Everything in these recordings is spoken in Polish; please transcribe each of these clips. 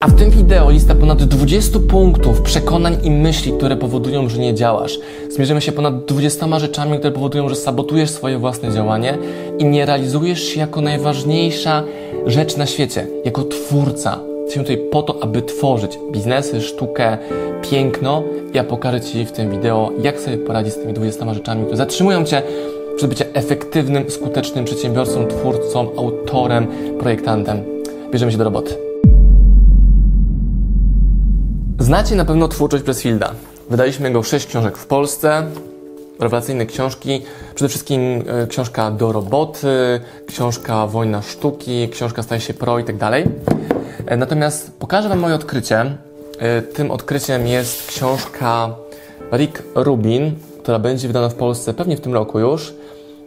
A w tym wideo lista ponad 20 punktów przekonań i myśli, które powodują, że nie działasz. Zmierzymy się ponad 20 rzeczami, które powodują, że sabotujesz swoje własne działanie i nie realizujesz się jako najważniejsza rzecz na świecie, jako twórca. Jesteśmy tutaj po to, aby tworzyć biznesy, sztukę, piękno. Ja pokażę Ci w tym wideo, jak sobie poradzić z tymi 20 rzeczami, które zatrzymują Cię przed bycie efektywnym, skutecznym przedsiębiorcą, twórcą, autorem, projektantem. Bierzemy się do roboty. Znacie na pewno twórczość Pressfielda. Wydaliśmy jego sześć książek w Polsce, rewelacyjne książki, przede wszystkim e, książka Do roboty, książka Wojna sztuki, książka Staje się pro i tak dalej. E, natomiast pokażę Wam moje odkrycie. E, tym odkryciem jest książka Rick Rubin, która będzie wydana w Polsce pewnie w tym roku już.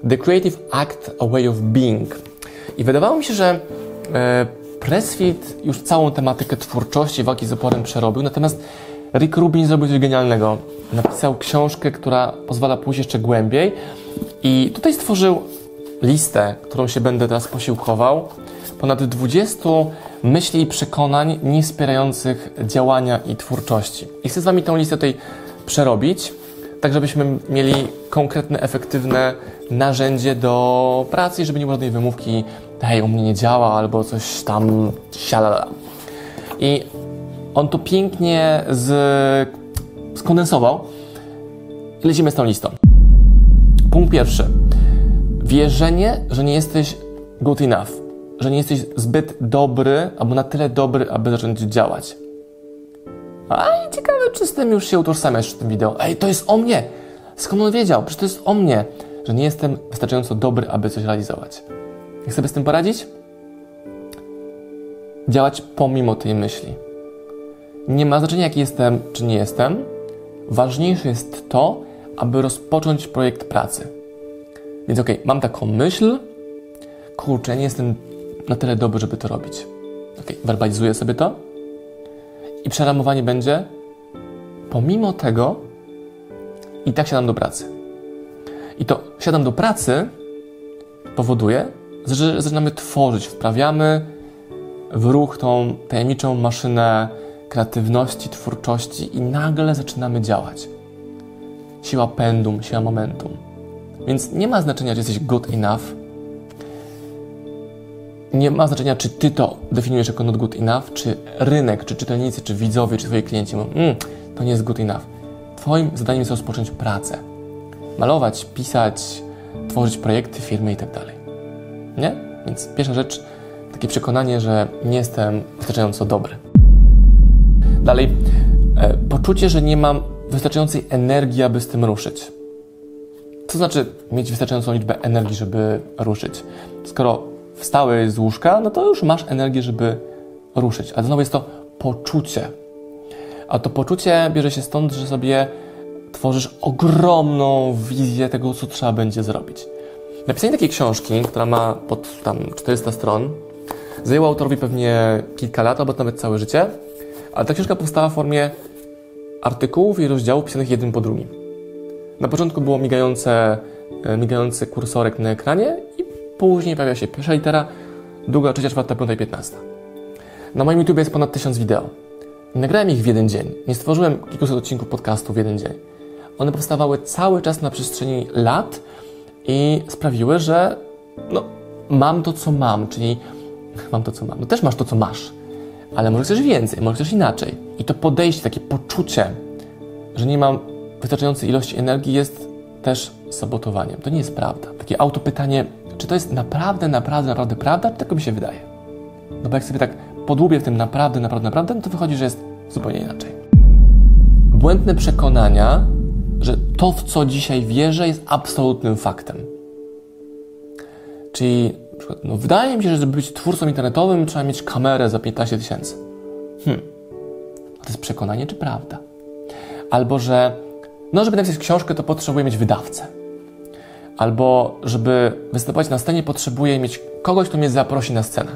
The Creative Act, A Way of Being. I wydawało mi się, że Pressfield już całą tematykę twórczości, walki z oporem przerobił, natomiast Rick Rubin zrobił coś genialnego. Napisał książkę, która pozwala pójść jeszcze głębiej i tutaj stworzył listę, którą się będę teraz posiłkował. Ponad 20 myśli i przekonań nie wspierających działania i twórczości. I chcę z Wami tą listę tutaj przerobić, tak żebyśmy mieli konkretne, efektywne narzędzie do pracy, żeby nie było żadnej wymówki hej, u mnie nie działa, albo coś tam, sialala. I on to pięknie z, skondensował lecimy z tą listą. Punkt pierwszy. Wierzenie, że nie jesteś good enough, że nie jesteś zbyt dobry, albo na tyle dobry, aby zacząć działać. A ciekawe, czy z tym już się utożsamiasz w tym wideo. Ej, to jest o mnie! Skąd on wiedział? Przecież to jest o mnie, że nie jestem wystarczająco dobry, aby coś realizować. Jak sobie z tym poradzić? Działać pomimo tej myśli. Nie ma znaczenia, jaki jestem, czy nie jestem. Ważniejsze jest to, aby rozpocząć projekt pracy. Więc okej, okay, mam taką myśl, kurczę, nie jestem na tyle dobry, żeby to robić. Ok, werbalizuję sobie to i przeramowanie będzie pomimo tego i tak siadam do pracy. I to siadam do pracy powoduje, zaczynamy tworzyć, wprawiamy w ruch tą tajemniczą maszynę kreatywności, twórczości i nagle zaczynamy działać. Siła pendum, siła momentum. Więc nie ma znaczenia, czy jesteś good enough. Nie ma znaczenia, czy ty to definiujesz jako not good enough, czy rynek, czy czytelnicy, czy widzowie, czy twoi klienci mówią, mm, to nie jest good enough. Twoim zadaniem jest rozpocząć pracę. Malować, pisać, tworzyć projekty, firmy itd. Nie? Więc pierwsza rzecz, takie przekonanie, że nie jestem wystarczająco dobry. Dalej, e, poczucie, że nie mam wystarczającej energii, aby z tym ruszyć. Co znaczy mieć wystarczającą liczbę energii, żeby ruszyć? Skoro wstałeś z łóżka, no to już masz energię, żeby ruszyć. A znowu jest to poczucie. A to poczucie bierze się stąd, że sobie tworzysz ogromną wizję tego, co trzeba będzie zrobić. Napisanie takiej książki, która ma pod tam 400 stron, zajęło autorowi pewnie kilka lat, albo nawet całe życie, ale ta książka powstała w formie artykułów i rozdziałów pisanych jeden po drugim. Na początku było migające, e, migający kursorek na ekranie i później pojawia się pierwsza litera, druga, trzecia, czwarta, piąta i piętnasta. Na moim YouTube jest ponad tysiąc wideo. Nie nagrałem ich w jeden dzień. Nie stworzyłem kilkuset odcinków podcastu w jeden dzień. One powstawały cały czas na przestrzeni lat, i sprawiły, że no, mam to, co mam, czyli mam to, co mam. No też masz to, co masz, ale może chcesz więcej, może chcesz inaczej. I to podejście, takie poczucie, że nie mam wystarczającej ilości energii jest też sabotowaniem. To nie jest prawda. Takie autopytanie, czy to jest naprawdę, naprawdę, naprawdę prawda, czy mi się wydaje? No bo jak sobie tak podłubię w tym naprawdę, naprawdę, naprawdę, no to wychodzi, że jest zupełnie inaczej. Błędne przekonania że to, w co dzisiaj wierzę, jest absolutnym faktem. Czyli, przykład, no, wydaje mi się, że żeby być twórcą internetowym, trzeba mieć kamerę za 15 tysięcy. Hmm. To jest przekonanie czy prawda? Albo, że no, żeby napisać książkę, to potrzebuję mieć wydawcę. Albo, żeby występować na scenie, potrzebuję mieć kogoś, kto mnie zaprosi na scenę.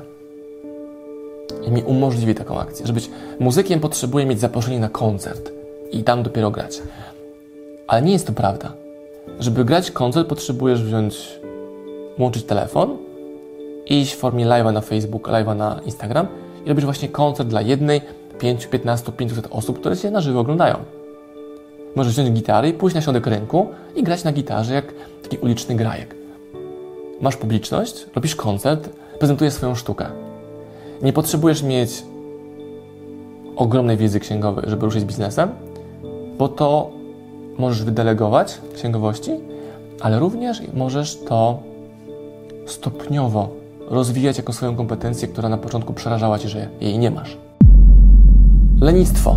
I mi umożliwi taką akcję. Żeby być muzykiem, potrzebuję mieć zaproszenie na koncert i tam dopiero grać. Ale nie jest to prawda. Żeby grać koncert, potrzebujesz wziąć, włączyć telefon, iść w formie live'a na Facebook, live'a na Instagram i robisz właśnie koncert dla jednej, 5, 15, 500 osób, które Cię na żywo oglądają. Możesz wziąć gitarę i pójść na środek rynku i grać na gitarze jak taki uliczny grajek. Masz publiczność, robisz koncert, prezentujesz swoją sztukę. Nie potrzebujesz mieć ogromnej wiedzy księgowej, żeby ruszyć biznesem, bo to możesz wydelegować księgowości, ale również możesz to stopniowo rozwijać jako swoją kompetencję, która na początku przerażała Cię, że jej nie masz. Lenistwo.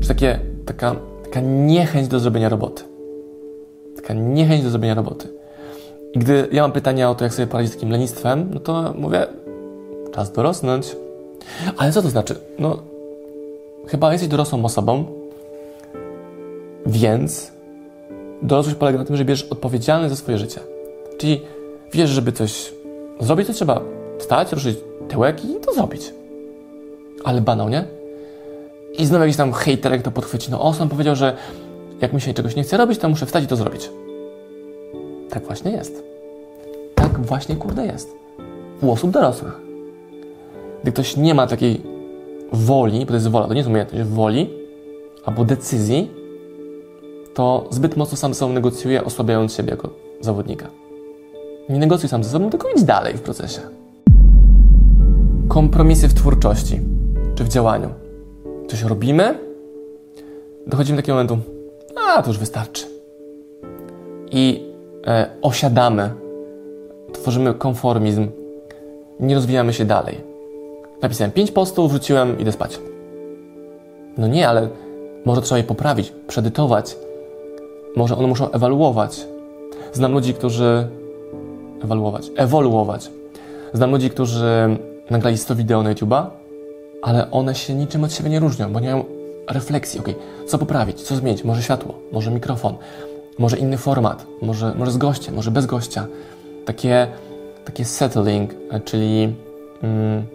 Czy takie, taka, taka niechęć do zrobienia roboty. Taka niechęć do zrobienia roboty. I gdy ja mam pytania o to, jak sobie poradzić z takim lenistwem, no to mówię, czas dorosnąć. Ale co to znaczy? No, chyba jesteś dorosłą osobą, więc dorosłość polega na tym, że bierzesz odpowiedzialność za swoje życie. Czyli wiesz, żeby coś zrobić, to trzeba wstać, ruszyć tyłek i to zrobić. Ale banał, nie? I znowu jakiś tam hejterek to podchwyci. No Osman powiedział, że jak mi się czegoś nie chce robić, to muszę wstać i to zrobić. Tak właśnie jest. Tak właśnie, kurde, jest. U osób dorosłych. Gdy ktoś nie ma takiej woli, bo to jest wola, to nie jest umiejętność, woli albo decyzji, to zbyt mocno sam ze sobą negocjuje, osłabiając siebie jako zawodnika. Nie negocjuj sam ze sobą, tylko idź dalej w procesie. Kompromisy w twórczości czy w działaniu. Coś robimy, dochodzimy do takiego momentu, a to już wystarczy. I e, osiadamy, tworzymy konformizm, nie rozwijamy się dalej. Napisałem pięć postów, wrzuciłem, idę spać. No nie, ale może trzeba je poprawić, przedytować. Może one muszą ewaluować. Znam ludzi, którzy ewaluować, ewoluować. Znam ludzi, którzy nagrali 100 wideo na YouTube'a, ale one się niczym od siebie nie różnią, bo nie mają refleksji, ok, co poprawić, co zmienić, może światło, może mikrofon, może inny format, może, może z gościem, może bez gościa. Takie, takie settling, czyli mm,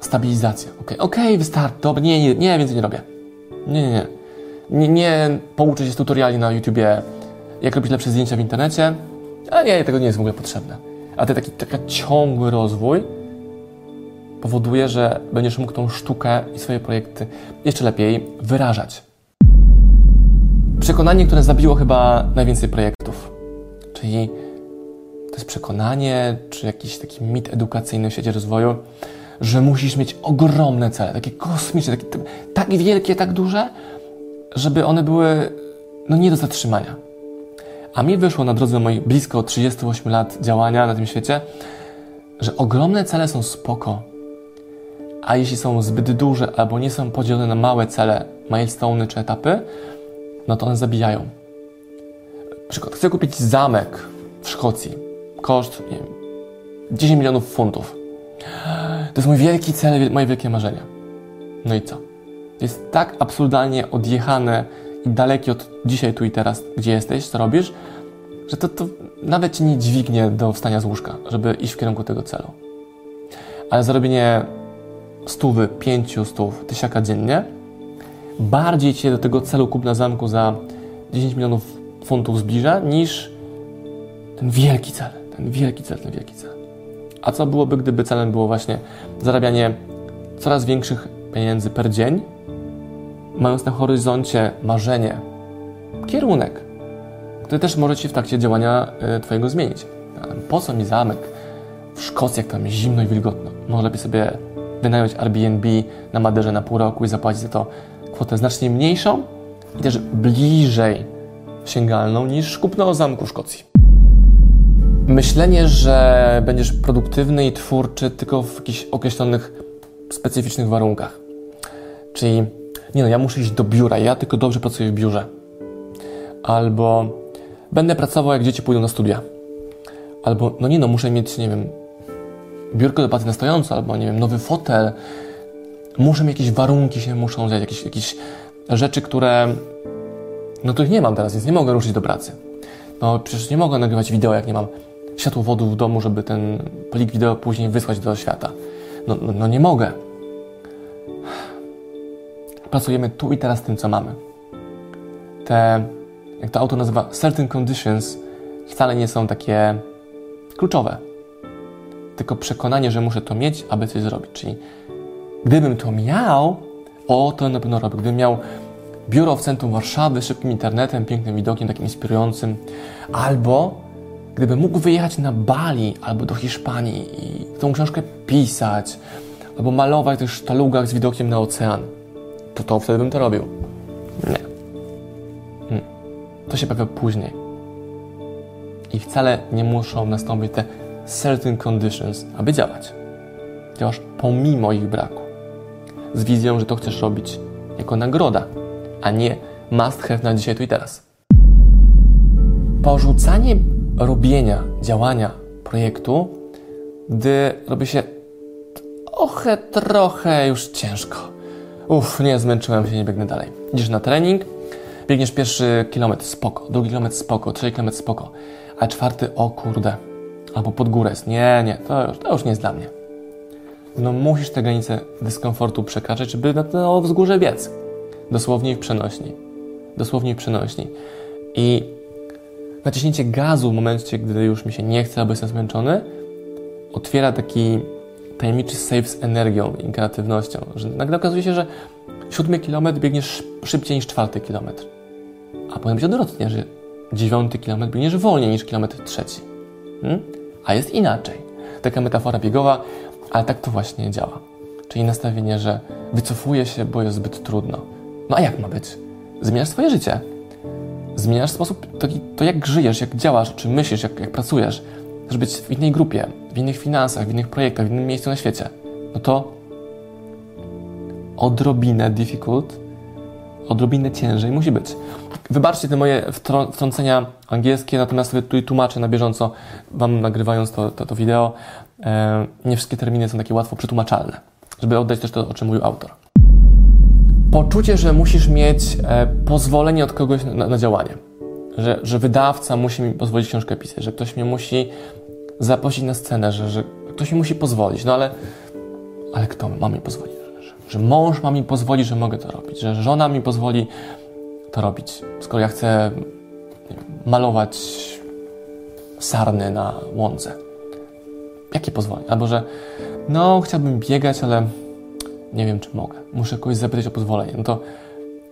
stabilizacja. Ok, ok, wystarczy, dobra, nie, nie, nie, więcej nie robię. Nie, nie, nie. Nie, nie pouczę się z tutoriali na YouTubie, jak robić lepsze zdjęcia w internecie, a nie, tego nie jest w ogóle potrzebne. A ten taki, taki ciągły rozwój powoduje, że będziesz mógł tą sztukę i swoje projekty jeszcze lepiej wyrażać. Przekonanie, które zabiło chyba najwięcej projektów, czyli to jest przekonanie, czy jakiś taki mit edukacyjny w świecie rozwoju, że musisz mieć ogromne cele, takie kosmiczne, takie, tak wielkie, tak duże, żeby one były no, nie do zatrzymania. A mi wyszło na drodze moich blisko 38 lat działania na tym świecie, że ogromne cele są spoko, a jeśli są zbyt duże albo nie są podzielone na małe cele, milestone czy etapy, no to one zabijają. Przykład, chcę kupić zamek w Szkocji. Koszt, nie wiem, 10 milionów funtów. To jest mój wielki cel, moje wielkie marzenie. No i co? Jest tak absurdalnie odjechane i dalekie od dzisiaj, tu i teraz, gdzie jesteś, co robisz, że to, to nawet ci nie dźwignie do wstania z łóżka, żeby iść w kierunku tego celu. Ale zarobienie stówy, pięciu stów, tysiaka dziennie, bardziej cię do tego celu kupna zamku za 10 milionów funtów zbliża, niż ten wielki cel, ten wielki cel, ten wielki cel. A co byłoby, gdyby celem było właśnie zarabianie coraz większych pieniędzy per dzień, mając na horyzoncie marzenie, kierunek, który też może Ci w trakcie działania y, Twojego zmienić. Po co mi zamek w Szkocji, jak tam zimno i wilgotno? Może lepiej sobie wynająć Airbnb na Maderze na pół roku i zapłacić za to kwotę znacznie mniejszą i też bliżej sięgalną niż kupno zamku w Szkocji. Myślenie, że będziesz produktywny i twórczy tylko w jakichś określonych, specyficznych warunkach. Czyli, nie no, ja muszę iść do biura, ja tylko dobrze pracuję w biurze. Albo będę pracował, jak dzieci pójdą na studia. Albo, no nie no, muszę mieć, nie wiem, biurko do pracy na stojąco, albo nie wiem, nowy fotel. Muszę mieć jakieś warunki się muszą dziać, jakieś, jakieś rzeczy, które no których nie mam teraz, więc nie mogę ruszyć do pracy. No przecież nie mogę nagrywać wideo, jak nie mam światłowodu w domu, żeby ten plik wideo później wysłać do świata. No, no, no nie mogę. Pracujemy tu i teraz tym, co mamy. Te, jak to autor nazywa, certain conditions wcale nie są takie kluczowe tylko przekonanie, że muszę to mieć, aby coś zrobić. Czyli gdybym to miał, o, to na pewno robię. Gdybym miał biuro w centrum Warszawy z szybkim internetem, pięknym widokiem, takim inspirującym, albo gdybym mógł wyjechać na Bali albo do Hiszpanii i tą książkę pisać, albo malować w tych sztalugach z widokiem na ocean, to to wtedy bym to robił. Nie. Hmm. To się pojawia później. I wcale nie muszą nastąpić te certain conditions, aby działać. Działasz pomimo ich braku. Z wizją, że to chcesz robić jako nagroda, a nie must have na dzisiaj, tu i teraz. Porzucanie robienia, działania projektu, gdy robi się trochę, trochę już ciężko. Uff, nie, zmęczyłem się, nie biegnę dalej. Idziesz na trening, biegniesz pierwszy kilometr, spoko, drugi kilometr, spoko, trzeci kilometr, spoko, a czwarty, o kurde, albo pod górę jest, nie, nie, to już, to już nie jest dla mnie. No musisz te granice dyskomfortu przekraczać, żeby na to wzgórze biec. Dosłownie w przenośni. Dosłownie w przenośni. I naciśnięcie gazu w momencie, gdy już mi się nie chce, albo jestem zmęczony, otwiera taki tajemniczy save z energią i kreatywnością, że nagle okazuje się, że siódmy kilometr biegniesz szybciej niż czwarty kilometr. A powiem być odwrotnie, że dziewiąty kilometr biegniesz wolniej niż kilometr trzeci. Hmm? A jest inaczej. Taka metafora biegowa, ale tak to właśnie działa. Czyli nastawienie, że wycofuję się, bo jest zbyt trudno. No a jak ma być? Zmieniasz swoje życie. Zmieniasz sposób, to, to jak żyjesz, jak działasz, czy myślisz, jak, jak pracujesz. Chcesz być w innej grupie, w innych finansach, w innych projektach, w innym miejscu na świecie. No to odrobinę difficult, odrobinę ciężej musi być. Wybaczcie te moje wtrącenia angielskie, natomiast sobie tu tłumaczę na bieżąco, Wam nagrywając to, to, to wideo. E, nie wszystkie terminy są takie łatwo przetłumaczalne, żeby oddać też to, o czym mówił autor. Poczucie, że musisz mieć e, pozwolenie od kogoś na, na działanie. Że, że wydawca musi mi pozwolić książkę pisać, że ktoś mnie musi zaprosić na scenę, że, że ktoś mi musi pozwolić. No ale, ale kto ma mi pozwolić? Że, że mąż ma mi pozwolić, że mogę to robić, że żona mi pozwoli to robić. Skoro ja chcę malować sarny na łące. Jakie pozwolenie? Albo że no, chciałbym biegać, ale nie wiem, czy mogę. Muszę kogoś zapytać o pozwolenie. No to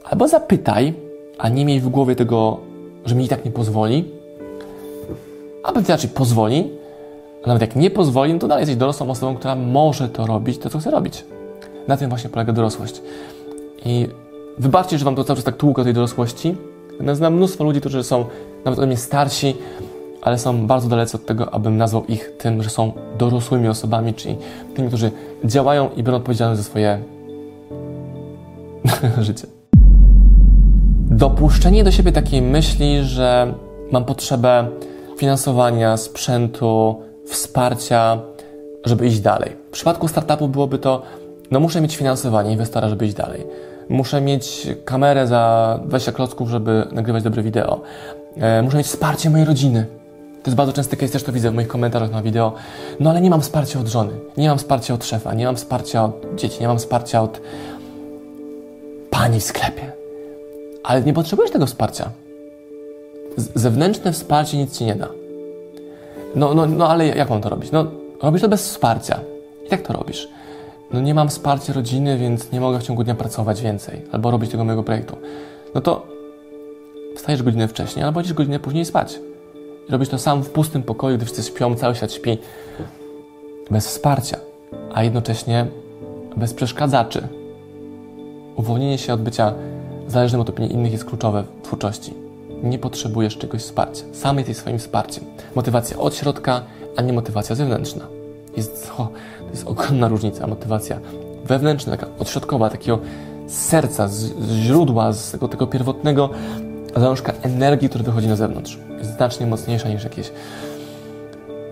albo zapytaj, a nie miej w głowie tego, że mi i tak nie pozwoli, albo inaczej pozwoli, a nawet jak nie pozwoli, no to dalej jesteś dorosłą osobą, która może to robić, to co chce robić. Na tym właśnie polega dorosłość. I wybaczcie, że wam to cały czas tak tłukę o tej dorosłości, natomiast znam mnóstwo ludzi, którzy są nawet ode mnie starsi, ale są bardzo dalece od tego, abym nazwał ich tym, że są dorosłymi osobami, czyli tymi, którzy działają i biorą odpowiedzialność za swoje życie. Dopuszczenie do siebie takiej myśli, że mam potrzebę finansowania, sprzętu, wsparcia, żeby iść dalej. W przypadku startupu byłoby to, no muszę mieć finansowanie inwestora, żeby iść dalej. Muszę mieć kamerę za 20 klocków, żeby nagrywać dobre wideo. E, muszę mieć wsparcie mojej rodziny. To jest bardzo częsty case, też to widzę w moich komentarzach na wideo. No ale nie mam wsparcia od żony, nie mam wsparcia od szefa, nie mam wsparcia od dzieci, nie mam wsparcia od pani w sklepie. Ale nie potrzebujesz tego wsparcia. Z zewnętrzne wsparcie nic ci nie da. No, no, no ale jak mam to robić? No, robisz to bez wsparcia. I tak to robisz. No nie mam wsparcia rodziny, więc nie mogę w ciągu dnia pracować więcej albo robić tego mojego projektu. No to wstajesz godzinę wcześniej albo idziesz godzinę później spać. I robisz to sam w pustym pokoju, gdy wszyscy śpią, cały świat śpi. Bez wsparcia, a jednocześnie bez przeszkadzaczy. Uwolnienie się od bycia zależnym od opinii innych jest kluczowe w twórczości. Nie potrzebujesz czegoś wsparcia. Sam jesteś swoim wsparciem. Motywacja od środka, a nie motywacja zewnętrzna. Jest, o, to jest ogromna różnica. Motywacja wewnętrzna, taka odśrodkowa, takiego serca, z, z źródła, z tego, tego pierwotnego zalążka energii, który wychodzi na zewnątrz. Jest znacznie mocniejsza niż jakieś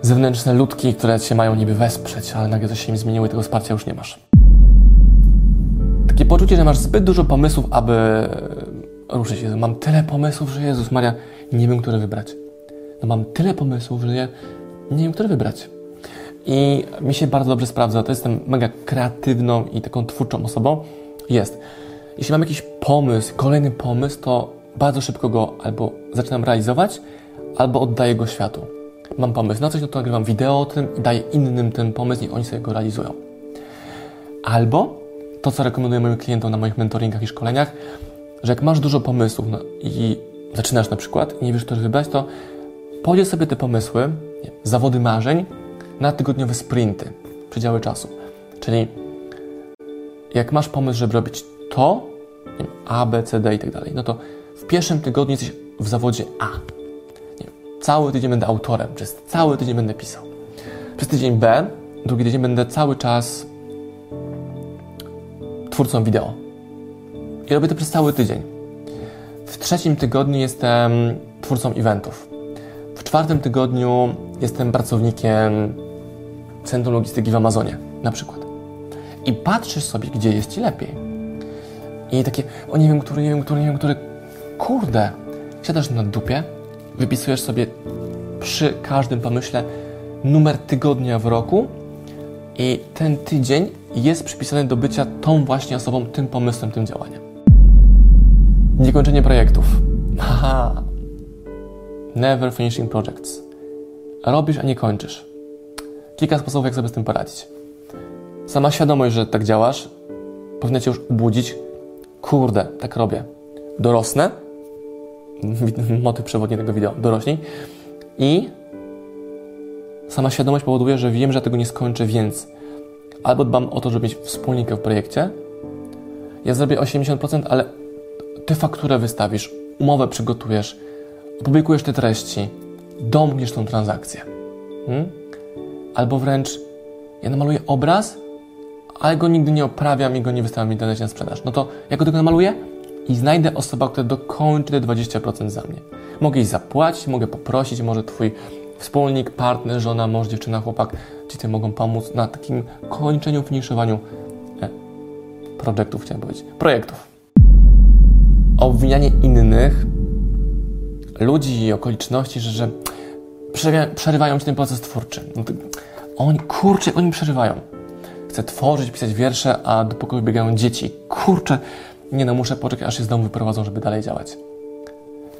zewnętrzne ludki, które cię mają niby wesprzeć, ale nagle coś się im zmieniło i tego wsparcia już nie masz. Takie poczucie, że masz zbyt dużo pomysłów, aby ruszyć. Mam tyle pomysłów, że Jezus Maria, nie wiem, który wybrać. No mam tyle pomysłów, że nie wiem, który wybrać. I mi się bardzo dobrze sprawdza. To jestem mega kreatywną i taką twórczą osobą. Jest. Jeśli mam jakiś pomysł, kolejny pomysł, to bardzo szybko go albo zaczynam realizować, albo oddaję go światu. mam pomysł na coś, no to nagrywam wideo o tym i daję innym ten pomysł, i oni sobie go realizują. Albo to, co rekomenduję moim klientom na moich mentoringach i szkoleniach, że jak masz dużo pomysłów no, i zaczynasz na przykład i nie wiesz, który wybrać, to podziel sobie te pomysły, nie, zawody marzeń, na tygodniowe sprinty, przedziały czasu. Czyli jak masz pomysł, żeby robić to, nie A, B, C, D i tak dalej, no to w pierwszym tygodniu jesteś w zawodzie A. Nie, cały tydzień będę autorem, przez cały tydzień będę pisał. Przez tydzień B, drugi tydzień będę cały czas twórcą wideo. I robię to przez cały tydzień. W trzecim tygodniu jestem twórcą eventów. W czwartym tygodniu jestem pracownikiem centrum logistyki w Amazonie, na przykład. I patrzysz sobie, gdzie jest ci lepiej. I takie, o nie wiem, który, nie wiem, który, nie wiem, który. Kurde, siadasz na dupie, wypisujesz sobie przy każdym pomyśle numer tygodnia w roku i ten tydzień jest przypisany do bycia tą właśnie osobą, tym pomysłem, tym działaniem. Niekończenie projektów. Haha. Never finishing projects. Robisz, a nie kończysz. Kilka sposobów, jak sobie z tym poradzić. Sama świadomość, że tak działasz, powinna cię już obudzić. Kurde, tak robię. Dorosnę. Motyw przewodni tego wideo. Dorośnij. I sama świadomość powoduje, że wiem, że tego nie skończę, więc albo dbam o to, żeby mieć wspólnika w projekcie. Ja zrobię 80%, ale ty fakturę wystawisz, umowę przygotujesz, opublikujesz te treści, domkniesz tą transakcję. Hmm? Albo wręcz ja namaluję obraz, ale go nigdy nie oprawiam i go nie wystawiam w internecie na sprzedaż. No to ja go tylko namaluję i znajdę osobę, która dokończy te 20% za mnie. Mogę jej zapłacić, mogę poprosić, może twój wspólnik, partner, żona, mąż, dziewczyna, chłopak ci tym mogą pomóc na takim kończeniu, finiszowaniu e, projektów, chciałem powiedzieć, projektów. Obwinianie innych, ludzi i okoliczności, że, że przerywają ci ten proces twórczy. No oni, kurczę, oni przerywają. Chcę tworzyć, pisać wiersze, a do pokoju biegają dzieci. Kurczę, nie no, muszę poczekać, aż się z domu wyprowadzą, żeby dalej działać.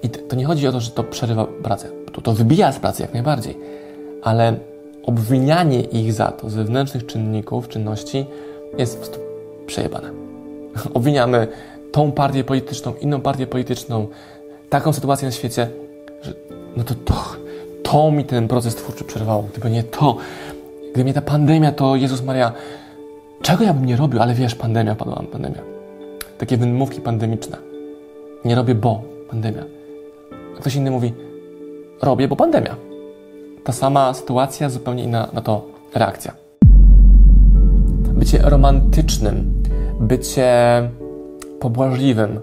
I to nie chodzi o to, że to przerywa pracę. To, to wybija z pracy jak najbardziej. Ale obwinianie ich za to zewnętrznych czynników, czynności jest przejebane. Obwiniamy tą partię polityczną, inną partię polityczną, taką sytuację na świecie, że no to to, to mi ten proces twórczy przerwało. Gdyby nie to, gdyby nie ta pandemia, to Jezus Maria, czego ja bym nie robił, ale wiesz, pandemia padła, pandemia. Takie wymówki pandemiczne. Nie robię, bo pandemia. A ktoś inny mówi, robię, bo pandemia. Ta sama sytuacja, zupełnie inna na to reakcja. Bycie romantycznym, bycie pobłażliwym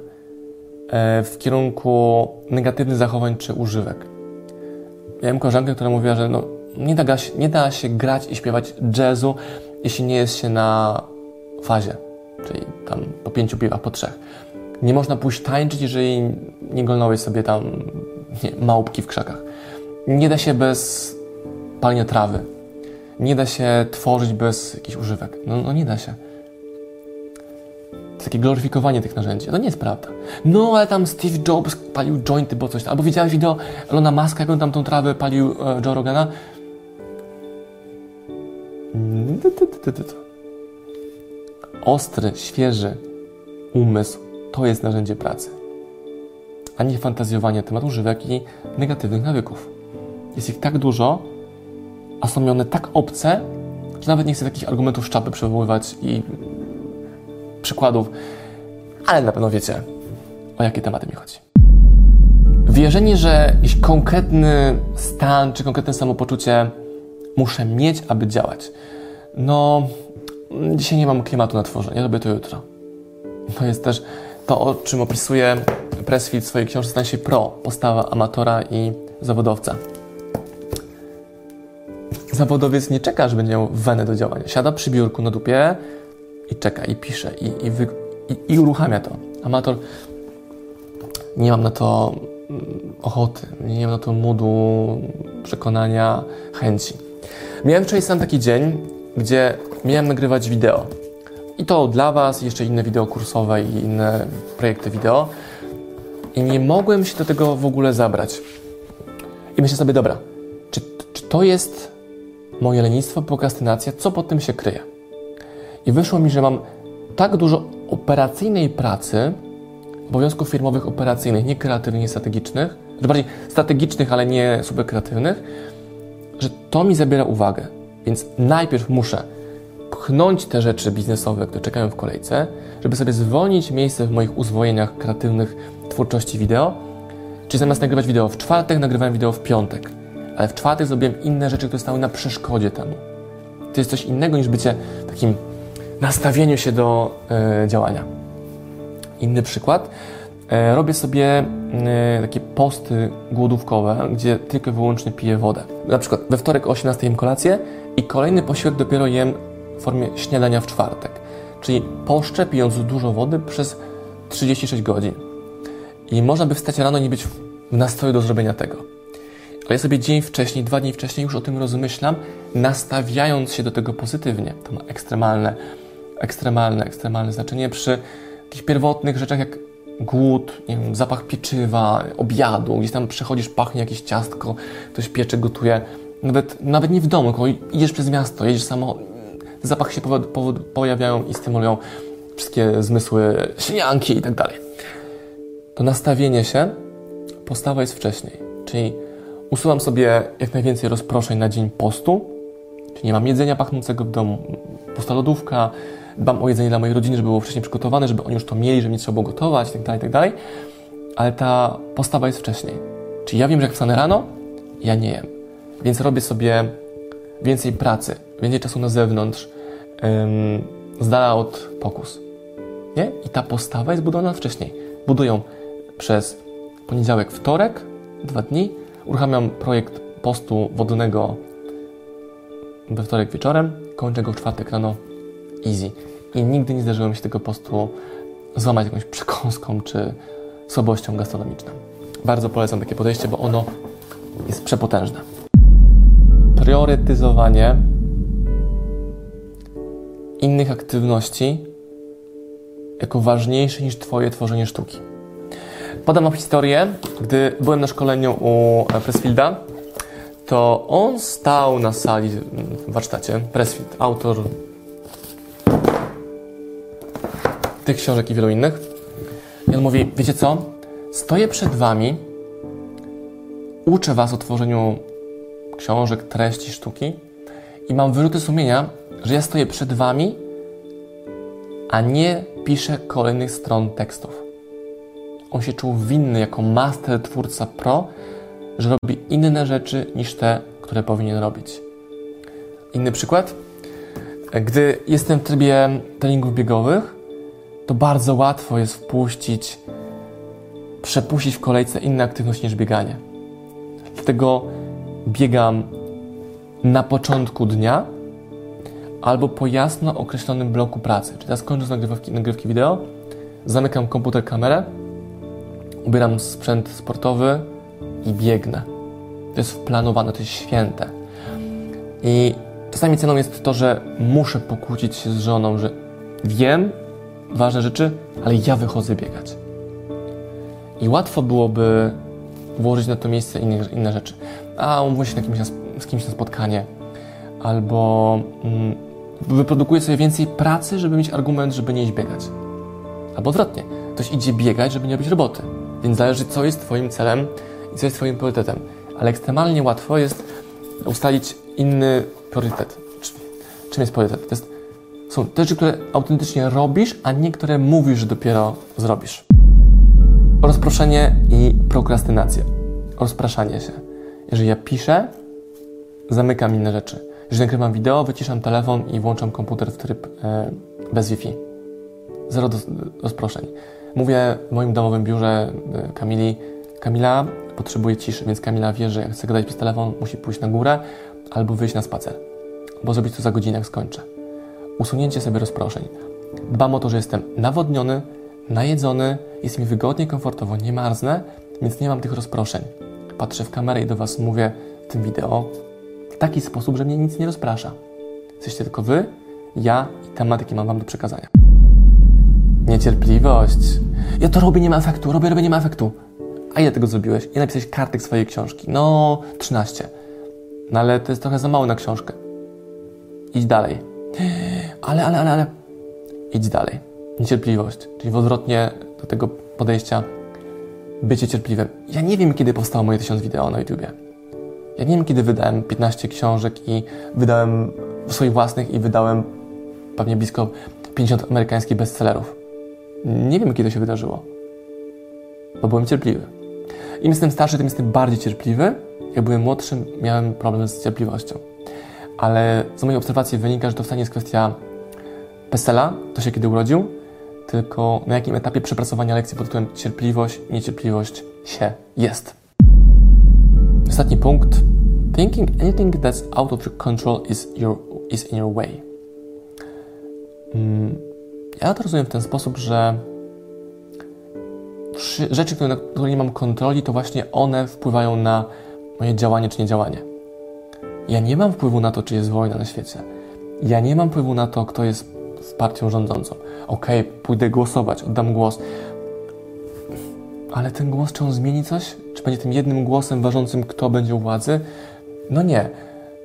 e, w kierunku negatywnych zachowań czy używek. Miałem koleżankę, która mówiła, że no, nie, da się, nie da się grać i śpiewać jazzu, jeśli nie jest się na fazie, czyli tam po pięciu piwach, po trzech. Nie można pójść tańczyć, jeżeli nie golnąłeś sobie tam nie, małpki w krzakach. Nie da się bez palenia trawy. Nie da się tworzyć bez jakichś używek. No, no nie da się. To takie gloryfikowanie tych narzędzi. To nie jest prawda. No, ale tam Steve Jobs palił jointy, bo coś tam. Albo widziałeś wideo Elona Muska, jak on tam tą trawę palił e, Joe Rogana. Ostry, świeży umysł to jest narzędzie pracy, a nie fantazjowanie temat używek i negatywnych nawyków. Jest ich tak dużo, a są mi one tak obce, że nawet nie chcę takich argumentów szczapy przywoływać i przykładów, ale na pewno wiecie, o jakie tematy mi chodzi. Wierzenie, że jakiś konkretny stan czy konkretne samopoczucie muszę mieć, aby działać. No, dzisiaj nie mam klimatu na tworzenie, robię to jutro. To jest też to, o czym opisuje Pressfield w swojej książce Stań się pro, postawa amatora i zawodowca. Zawodowiec nie czeka, że będzie miał wenę do działania. Siada przy biurku na dupie i czeka, i pisze, i, i, wy, i, i uruchamia to. Amator nie mam na to mm, ochoty, nie mam na to moodu, przekonania, chęci. Miałem wczoraj sam taki dzień, gdzie miałem nagrywać wideo. I to dla Was, jeszcze inne wideo kursowe i inne projekty wideo. I nie mogłem się do tego w ogóle zabrać. I myślę sobie, dobra, czy, czy to jest moje lenistwo, prokrastynacja, co pod tym się kryje. I wyszło mi, że mam tak dużo operacyjnej pracy, obowiązków firmowych operacyjnych, nie kreatywnych, nie strategicznych, że bardziej strategicznych, ale nie super kreatywnych, że to mi zabiera uwagę. Więc najpierw muszę pchnąć te rzeczy biznesowe, które czekają w kolejce, żeby sobie zwolnić miejsce w moich uzwojeniach kreatywnych twórczości wideo. Czyli zamiast nagrywać wideo w czwartek, nagrywałem wideo w piątek. Ale w czwartek zrobiłem inne rzeczy, które stały na przeszkodzie temu. To jest coś innego niż bycie takim nastawieniu się do e, działania. Inny przykład. E, robię sobie e, takie posty głodówkowe, gdzie tylko i wyłącznie piję wodę. Na przykład we wtorek o 18 jem kolację i kolejny posiłek dopiero jem w formie śniadania w czwartek. Czyli poszczę pijąc dużo wody przez 36 godzin. I można by wstać rano i nie być w nastroju do zrobienia tego. Ale ja sobie dzień wcześniej, dwa dni wcześniej już o tym rozmyślam, nastawiając się do tego pozytywnie. To ma ekstremalne, ekstremalne, ekstremalne znaczenie przy takich pierwotnych rzeczach jak głód, nie wiem, zapach pieczywa, obiadu, gdzieś tam przechodzisz, pachnie jakieś ciastko, ktoś piecze, gotuje. Nawet, nawet nie w domu, tylko idziesz przez miasto, jedziesz samochód, zapach się pojawiają i stymulują wszystkie zmysły, śnianki i tak dalej. To nastawienie się, postawa jest wcześniej, czyli usuwam sobie jak najwięcej rozproszeń na dzień postu, czyli nie mam jedzenia pachnącego w domu, pusta lodówka, dbam o jedzenie dla mojej rodziny, żeby było wcześniej przygotowane, żeby oni już to mieli, żeby nie trzeba było gotować itd., tak itd., tak ale ta postawa jest wcześniej. Czyli ja wiem, że jak wstanę rano, ja nie jem. Więc robię sobie więcej pracy, więcej czasu na zewnątrz, ym, z dala od pokus. Nie? I ta postawa jest budowana wcześniej. Budują przez poniedziałek, wtorek, dwa dni. Uruchamiam projekt postu wodnego we wtorek wieczorem, kończę go w czwartek rano, easy. I nigdy nie zdarzyło mi się tego postu złamać jakąś przekąską czy słabością gastronomiczną. Bardzo polecam takie podejście, bo ono jest przepotężne. Priorytetyzowanie innych aktywności jako ważniejsze niż Twoje tworzenie sztuki. Podam Wam historię. Gdy byłem na szkoleniu u Pressfielda, to on stał na sali w warsztacie. Pressfield, autor tych książek i wielu innych. I on mówi, wiecie co? Stoję przed Wami, uczę Was o tworzeniu książek, treści, sztuki i mam wyrzuty sumienia, że ja stoję przed Wami, a nie piszę kolejnych stron tekstów. On się czuł winny jako master twórca pro, że robi inne rzeczy niż te, które powinien robić. Inny przykład. Gdy jestem w trybie treningów biegowych, to bardzo łatwo jest wpuścić, przepuścić w kolejce inne aktywności niż bieganie. Dlatego biegam na początku dnia albo po jasno określonym bloku pracy. Czyli teraz kończąc nagrywki, nagrywki wideo, zamykam komputer, kamerę, ubieram sprzęt sportowy i biegnę. To jest planowane, to jest święte. I czasami ceną jest to, że muszę pokłócić się z żoną, że wiem ważne rzeczy, ale ja wychodzę biegać. I łatwo byłoby włożyć na to miejsce inne, inne rzeczy. A umówię się na kimś na, z kimś na spotkanie, albo mm, sobie więcej pracy, żeby mieć argument, żeby nie iść biegać. Albo odwrotnie, ktoś idzie biegać, żeby nie robić roboty. Więc zależy, co jest Twoim celem i co jest Twoim priorytetem. Ale ekstremalnie łatwo jest ustalić inny priorytet. Czym jest priorytet? To jest, są te rzeczy, które autentycznie robisz, a nie które mówisz, że dopiero zrobisz. Rozproszenie i prokrastynacja. Rozpraszanie się. Jeżeli ja piszę, zamykam inne rzeczy. Jeżeli nagrywam wideo, wyciszam telefon i włączam komputer w tryb e, bez Wi-Fi. Zero do, rozproszeń. Mówię w moim domowym biurze e, Kamili, Kamila potrzebuje ciszy, więc Kamila wie, że jak chce gadać przez telefon, musi pójść na górę albo wyjść na spacer, bo zrobić to za godzinę, jak skończę. Usunięcie sobie rozproszeń. Dbam o to, że jestem nawodniony, najedzony, jest mi wygodnie, komfortowo, nie marznę, więc nie mam tych rozproszeń. Patrzę w kamerę i do Was mówię w tym wideo w taki sposób, że mnie nic nie rozprasza. Jesteście tylko Wy, ja i temat, jaki mam Wam do przekazania. Niecierpliwość. Ja to robię, nie ma efektu, robię, robię, nie ma efektu. A ile tego zrobiłeś? I napisałeś kartek swojej książki? No, 13. No ale to jest trochę za mało na książkę. Idź dalej. Ale, ale, ale, ale. Idź dalej. Niecierpliwość, czyli w odwrotnie do tego podejścia bycie cierpliwym. Ja nie wiem, kiedy powstało moje tysiąc wideo na YouTubie. Ja nie wiem, kiedy wydałem 15 książek i wydałem swoich własnych i wydałem pewnie blisko 50 amerykańskich bestsellerów. Nie wiem, kiedy to się wydarzyło. Bo byłem cierpliwy. Im jestem starszy, tym jestem bardziej cierpliwy. Jak byłem młodszym, miałem problem z cierpliwością. Ale z mojej obserwacji wynika, że to wcale nie jest kwestia Pestela, to się kiedy urodził, tylko na jakim etapie przepracowania lekcji pod tytułem cierpliwość, niecierpliwość się jest. Ostatni punkt. Thinking anything that's out of your control is, your, is in your way. Mm, ja to rozumiem w ten sposób, że rzeczy, które, na które nie mam kontroli, to właśnie one wpływają na moje działanie czy niedziałanie. Ja nie mam wpływu na to, czy jest wojna na świecie. Ja nie mam wpływu na to, kto jest z partią rządzącą. Okej, okay, pójdę głosować, oddam głos. Ale ten głos, czy on zmieni coś? Czy będzie tym jednym głosem ważącym, kto będzie u władzy? No nie.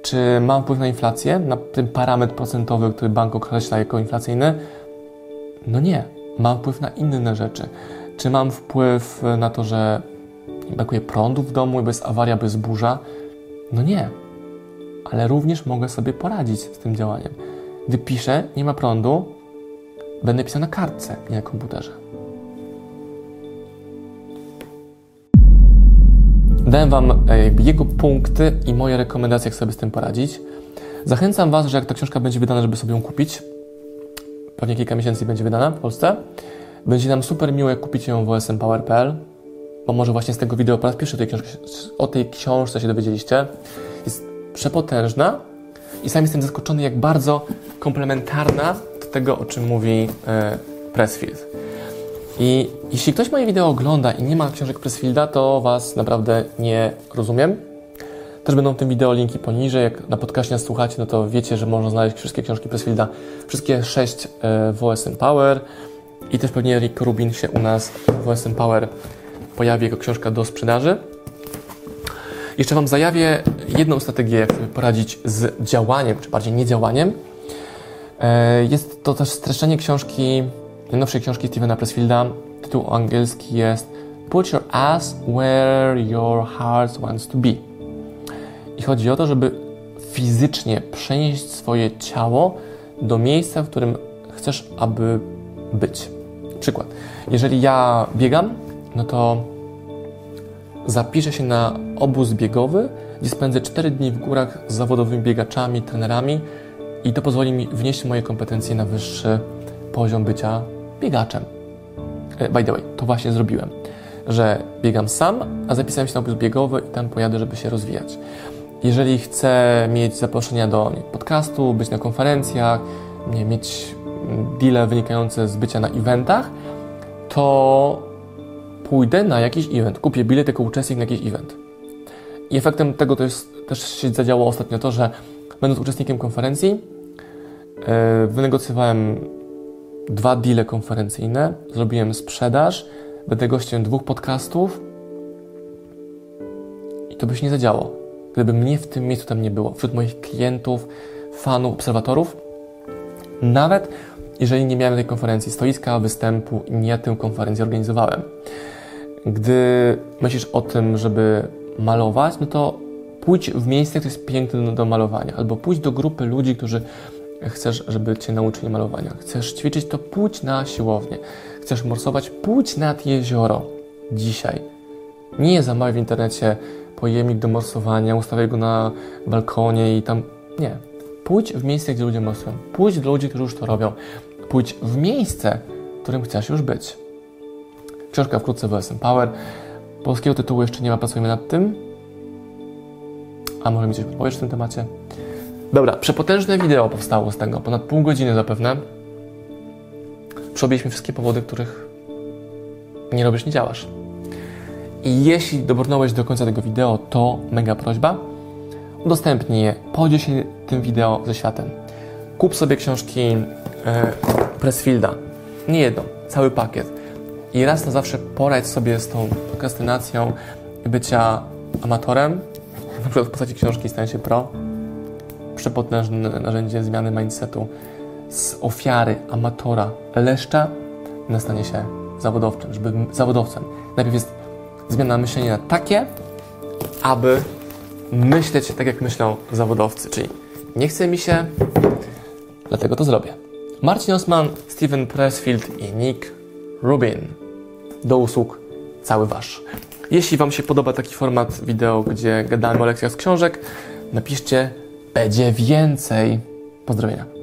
Czy mam wpływ na inflację, na ten parametr procentowy, który bank określa jako inflacyjny? No nie. Mam wpływ na inne rzeczy. Czy mam wpływ na to, że brakuje prądu w domu, bo jest awaria, bo jest burza? No nie. Ale również mogę sobie poradzić z tym działaniem. Gdy piszę, nie ma prądu, będę pisał na kartce, nie na komputerze. Dałem Wam e, jego punkty i moje rekomendacje, jak sobie z tym poradzić. Zachęcam Was, że jak ta książka będzie wydana, żeby sobie ją kupić, pewnie kilka miesięcy będzie wydana w Polsce, będzie nam super miło, jak kupicie ją w osmpower.pl, bo może właśnie z tego wideo po raz pierwszy o tej książce się dowiedzieliście. Jest przepotężna i sam jestem zaskoczony, jak bardzo komplementarna do tego, o czym mówi e, Pressfield. I jeśli ktoś moje wideo ogląda i nie ma książek Pressfielda, to Was naprawdę nie rozumiem. Też będą w tym wideo linki poniżej. Jak na podcaście słuchacie, no to wiecie, że można znaleźć wszystkie książki Pressfielda, wszystkie sześć e, w OSM Power. I też pewnie Rick Rubin się u nas w OSM Power pojawi jako książka do sprzedaży. Jeszcze Wam zajawię jedną strategię, poradzić z działaniem, czy bardziej niedziałaniem. E, jest to też streszczenie książki, najnowszej książki Stevena Pressfielda. Tytuł angielski jest Put your ass where your heart wants to be. I chodzi o to, żeby fizycznie przenieść swoje ciało do miejsca, w którym chcesz, aby być. Przykład. Jeżeli ja biegam, no to zapiszę się na obóz biegowy, gdzie spędzę 4 dni w górach z zawodowymi biegaczami, trenerami i to pozwoli mi wnieść moje kompetencje na wyższy poziom bycia biegaczem. E, by the way, to właśnie zrobiłem, że biegam sam, a zapisałem się na obóz biegowy i tam pojadę, żeby się rozwijać. Jeżeli chcę mieć zaproszenia do podcastu, być na konferencjach, mieć deale wynikające z bycia na eventach, to pójdę na jakiś event, kupię bilet jako uczestnik na jakiś event. I efektem tego to jest, też się zadziało ostatnio to, że będąc uczestnikiem konferencji, yy, wynegocjowałem dwa deale konferencyjne, zrobiłem sprzedaż, będę gościem dwóch podcastów i to by się nie zadziało, gdyby mnie w tym miejscu tam nie było, wśród moich klientów, fanów, obserwatorów. Nawet jeżeli nie miałem tej konferencji stoiska, występu i nie tę konferencję organizowałem. Gdy myślisz o tym, żeby malować, no to pójdź w miejsce, które jest piękne do, malowania, albo pójdź do grupy ludzi, którzy chcesz, żeby Cię nauczyli malowania. Chcesz ćwiczyć, to pójdź na siłownię. Chcesz morsować, pójdź nad jezioro. Dzisiaj. Nie zamawiaj w internecie pojemnik do morsowania, ustawiaj go na balkonie i tam... Nie. Pójdź w miejsce, gdzie ludzie morsują. Pójdź do ludzi, którzy już to robią. Pójdź w miejsce, w którym chcesz już być. Książka wkrótce w OSM Power. Polskiego tytułu jeszcze nie ma, pracujemy nad tym. A może mi coś podpowiesz w tym temacie? Dobra, przepotężne wideo powstało z tego, ponad pół godziny zapewne. Przeobiliśmy wszystkie powody, których nie robisz, nie działasz. I jeśli dobrnąłeś do końca tego wideo, to mega prośba, udostępnij je, podziel się tym wideo ze światem. Kup sobie książki e, Pressfielda, nie jedną, cały pakiet i raz na zawsze poradź sobie z tą prokrastynacją bycia amatorem, na przykład w postaci książki Stań się pro, przepotężne narzędzie zmiany mindsetu z ofiary, amatora, leszcza na stanie się zawodowczym, żeby zawodowcem. Najpierw jest zmiana myślenia na takie, aby myśleć tak, jak myślą zawodowcy, czyli nie chce mi się, dlatego to zrobię. Marcin Osman, Steven Pressfield i Nick Rubin. Do usług cały Wasz. Jeśli Wam się podoba taki format wideo, gdzie gadamy o lekcjach z książek, napiszcie, będzie więcej. Pozdrowienia.